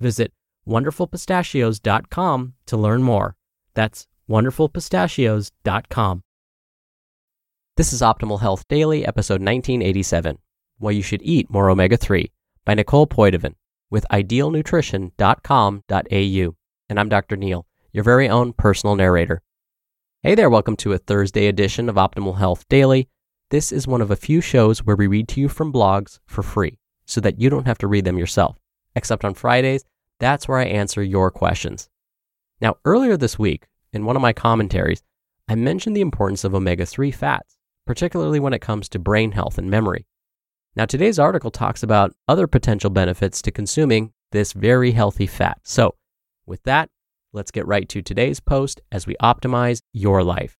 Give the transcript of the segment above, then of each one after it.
Visit wonderfulpistachios.com to learn more. That's wonderfulpistachios.com. This is Optimal Health Daily, episode 1987 Why You Should Eat More Omega 3 by Nicole Poidevin with idealnutrition.com.au. And I'm Dr. Neal, your very own personal narrator. Hey there, welcome to a Thursday edition of Optimal Health Daily. This is one of a few shows where we read to you from blogs for free so that you don't have to read them yourself. Except on Fridays, that's where I answer your questions. Now, earlier this week, in one of my commentaries, I mentioned the importance of omega 3 fats, particularly when it comes to brain health and memory. Now, today's article talks about other potential benefits to consuming this very healthy fat. So, with that, let's get right to today's post as we optimize your life.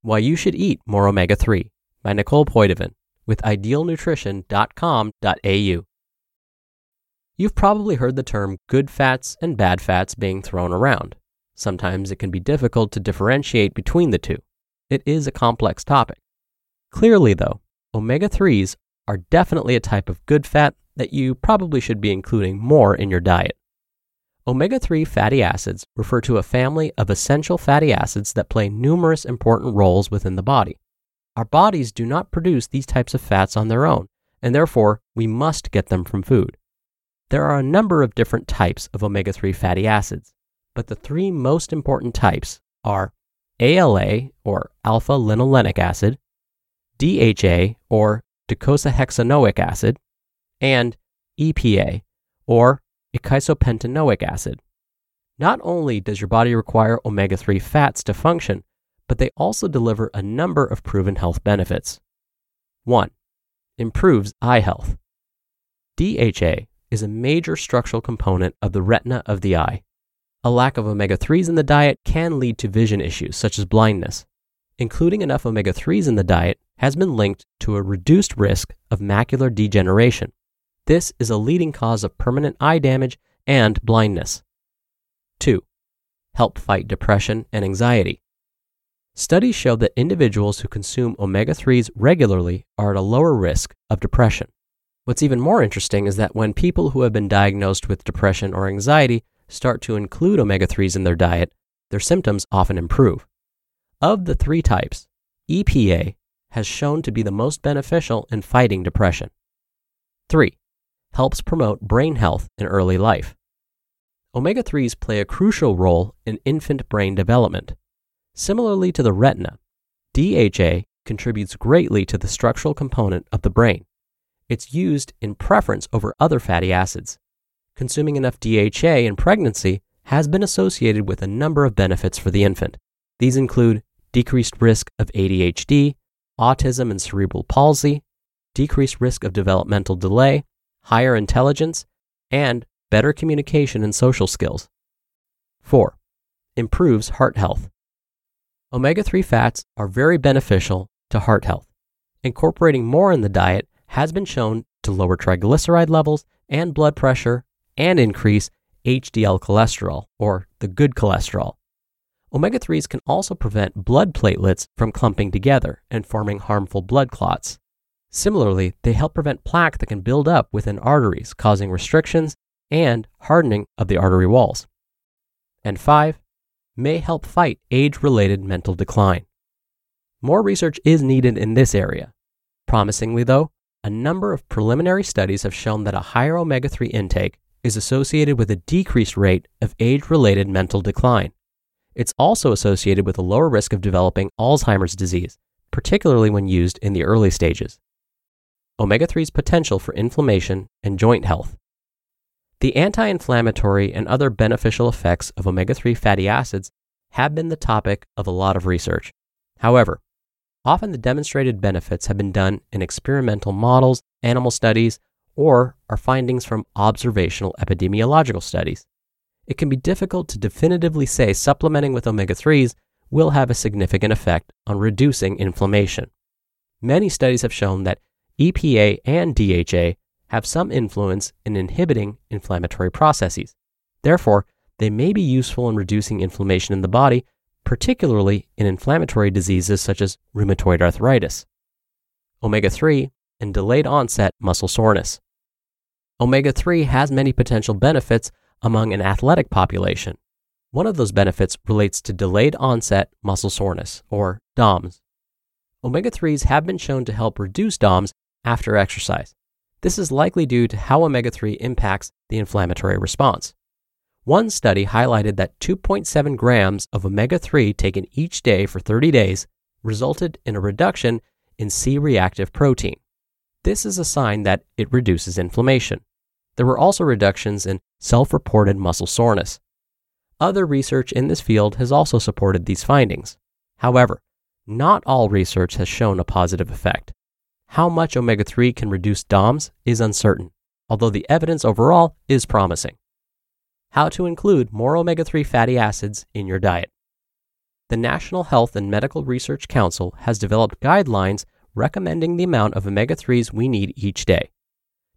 Why You Should Eat More Omega 3 by Nicole Poidevin with idealnutrition.com.au. You've probably heard the term good fats and bad fats being thrown around. Sometimes it can be difficult to differentiate between the two. It is a complex topic. Clearly, though, omega 3s are definitely a type of good fat that you probably should be including more in your diet. Omega 3 fatty acids refer to a family of essential fatty acids that play numerous important roles within the body. Our bodies do not produce these types of fats on their own, and therefore we must get them from food. There are a number of different types of omega 3 fatty acids, but the three most important types are ALA or alpha linolenic acid, DHA or docosahexaenoic acid, and EPA or eicosapentaenoic acid. Not only does your body require omega 3 fats to function, but they also deliver a number of proven health benefits. 1. Improves eye health. DHA is a major structural component of the retina of the eye. A lack of omega 3s in the diet can lead to vision issues such as blindness. Including enough omega 3s in the diet has been linked to a reduced risk of macular degeneration. This is a leading cause of permanent eye damage and blindness. 2. Help fight depression and anxiety. Studies show that individuals who consume omega 3s regularly are at a lower risk of depression. What's even more interesting is that when people who have been diagnosed with depression or anxiety start to include omega 3s in their diet, their symptoms often improve. Of the three types, EPA has shown to be the most beneficial in fighting depression. 3. Helps promote brain health in early life. Omega 3s play a crucial role in infant brain development. Similarly to the retina, DHA contributes greatly to the structural component of the brain. It's used in preference over other fatty acids. Consuming enough DHA in pregnancy has been associated with a number of benefits for the infant. These include decreased risk of ADHD, autism and cerebral palsy, decreased risk of developmental delay, higher intelligence, and better communication and social skills. 4. Improves heart health. Omega 3 fats are very beneficial to heart health. Incorporating more in the diet has been shown to lower triglyceride levels and blood pressure and increase HDL cholesterol, or the good cholesterol. Omega 3s can also prevent blood platelets from clumping together and forming harmful blood clots. Similarly, they help prevent plaque that can build up within arteries, causing restrictions and hardening of the artery walls. And five, may help fight age related mental decline. More research is needed in this area. Promisingly, though, a number of preliminary studies have shown that a higher omega 3 intake is associated with a decreased rate of age related mental decline. It's also associated with a lower risk of developing Alzheimer's disease, particularly when used in the early stages. Omega 3's potential for inflammation and joint health. The anti inflammatory and other beneficial effects of omega 3 fatty acids have been the topic of a lot of research. However, often the demonstrated benefits have been done in experimental models, animal studies, or are findings from observational epidemiological studies. It can be difficult to definitively say supplementing with omega 3s will have a significant effect on reducing inflammation. Many studies have shown that EPA and DHA have some influence in inhibiting inflammatory processes. Therefore, they may be useful in reducing inflammation in the body, particularly in inflammatory diseases such as rheumatoid arthritis. Omega 3 and delayed onset muscle soreness. Omega 3 has many potential benefits among an athletic population. One of those benefits relates to delayed onset muscle soreness, or DOMS. Omega 3s have been shown to help reduce DOMS after exercise. This is likely due to how omega 3 impacts the inflammatory response. One study highlighted that 2.7 grams of omega 3 taken each day for 30 days resulted in a reduction in C reactive protein. This is a sign that it reduces inflammation. There were also reductions in self reported muscle soreness. Other research in this field has also supported these findings. However, not all research has shown a positive effect how much omega 3 can reduce DOMS is uncertain, although the evidence overall is promising. How to include more omega 3 fatty acids in your diet. The National Health and Medical Research Council has developed guidelines recommending the amount of omega 3s we need each day.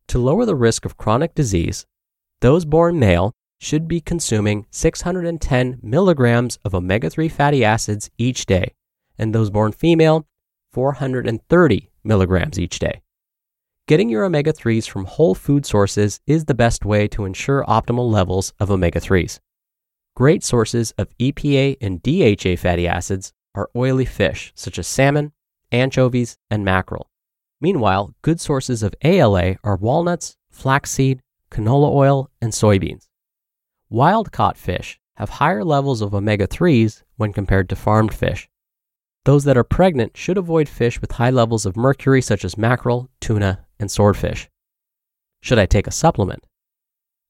To lower the risk of chronic disease, those born male should be consuming 610 milligrams of omega 3 fatty acids each day, and those born female, 430 milligrams each day. Getting your omega 3s from whole food sources is the best way to ensure optimal levels of omega 3s. Great sources of EPA and DHA fatty acids are oily fish such as salmon, anchovies, and mackerel. Meanwhile, good sources of ALA are walnuts, flaxseed, canola oil, and soybeans. Wild caught fish have higher levels of omega 3s when compared to farmed fish. Those that are pregnant should avoid fish with high levels of mercury, such as mackerel, tuna, and swordfish. Should I take a supplement?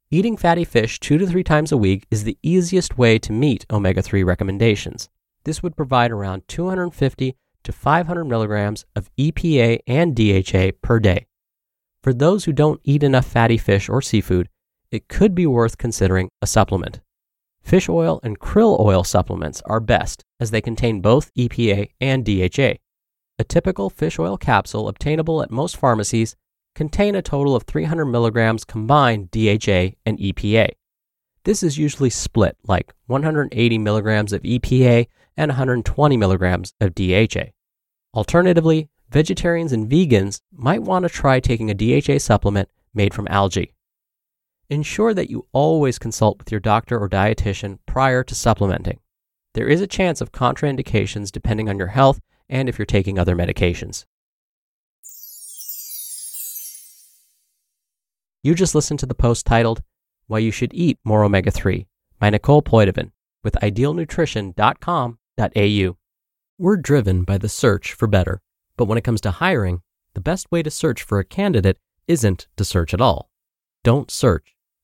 Eating fatty fish two to three times a week is the easiest way to meet omega 3 recommendations. This would provide around 250 to 500 milligrams of EPA and DHA per day. For those who don't eat enough fatty fish or seafood, it could be worth considering a supplement. Fish oil and krill oil supplements are best as they contain both EPA and DHA. A typical fish oil capsule obtainable at most pharmacies contain a total of 300 milligrams combined DHA and EPA. This is usually split like 180 milligrams of EPA and 120 milligrams of DHA. Alternatively, vegetarians and vegans might want to try taking a DHA supplement made from algae. Ensure that you always consult with your doctor or dietitian prior to supplementing. There is a chance of contraindications depending on your health and if you're taking other medications. You just listened to the post titled, Why You Should Eat More Omega 3 by Nicole Poidevin with idealnutrition.com.au. We're driven by the search for better, but when it comes to hiring, the best way to search for a candidate isn't to search at all. Don't search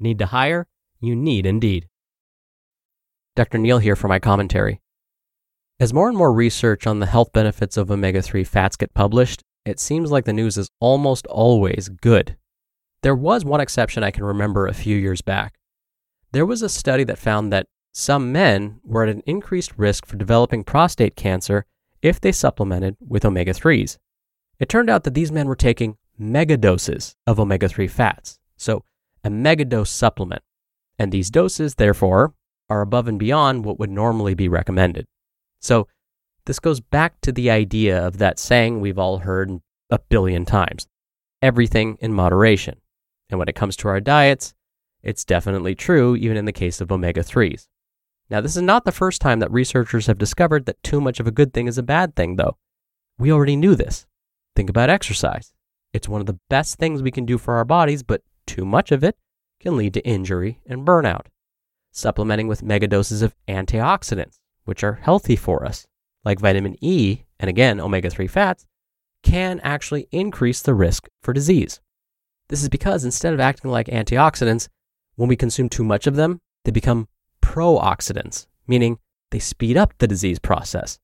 Need to hire? You need Indeed. Dr. Neal here for my commentary. As more and more research on the health benefits of omega 3 fats get published, it seems like the news is almost always good. There was one exception I can remember a few years back. There was a study that found that some men were at an increased risk for developing prostate cancer if they supplemented with omega 3s. It turned out that these men were taking megadoses of omega 3 fats, so a megadose supplement, and these doses, therefore, are above and beyond what would normally be recommended. So, this goes back to the idea of that saying we've all heard a billion times everything in moderation. And when it comes to our diets, it's definitely true, even in the case of omega 3s. Now, this is not the first time that researchers have discovered that too much of a good thing is a bad thing, though. We already knew this. Think about exercise. It's one of the best things we can do for our bodies, but too much of it can lead to injury and burnout. Supplementing with megadoses of antioxidants, which are healthy for us, like vitamin E and again omega 3 fats, can actually increase the risk for disease. This is because instead of acting like antioxidants, when we consume too much of them, they become pro-oxidants, meaning they speed up the disease process.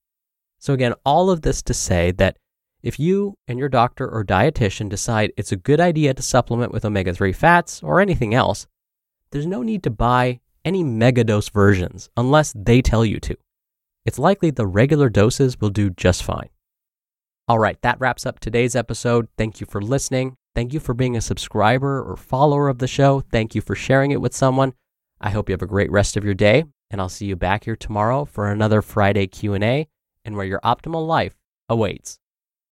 So, again, all of this to say that if you and your doctor or dietitian decide it's a good idea to supplement with omega 3 fats or anything else, there's no need to buy any megadose versions unless they tell you to. It's likely the regular doses will do just fine. All right, that wraps up today's episode. Thank you for listening. Thank you for being a subscriber or follower of the show. Thank you for sharing it with someone. I hope you have a great rest of your day, and I'll see you back here tomorrow for another Friday Q&A and where your optimal life awaits.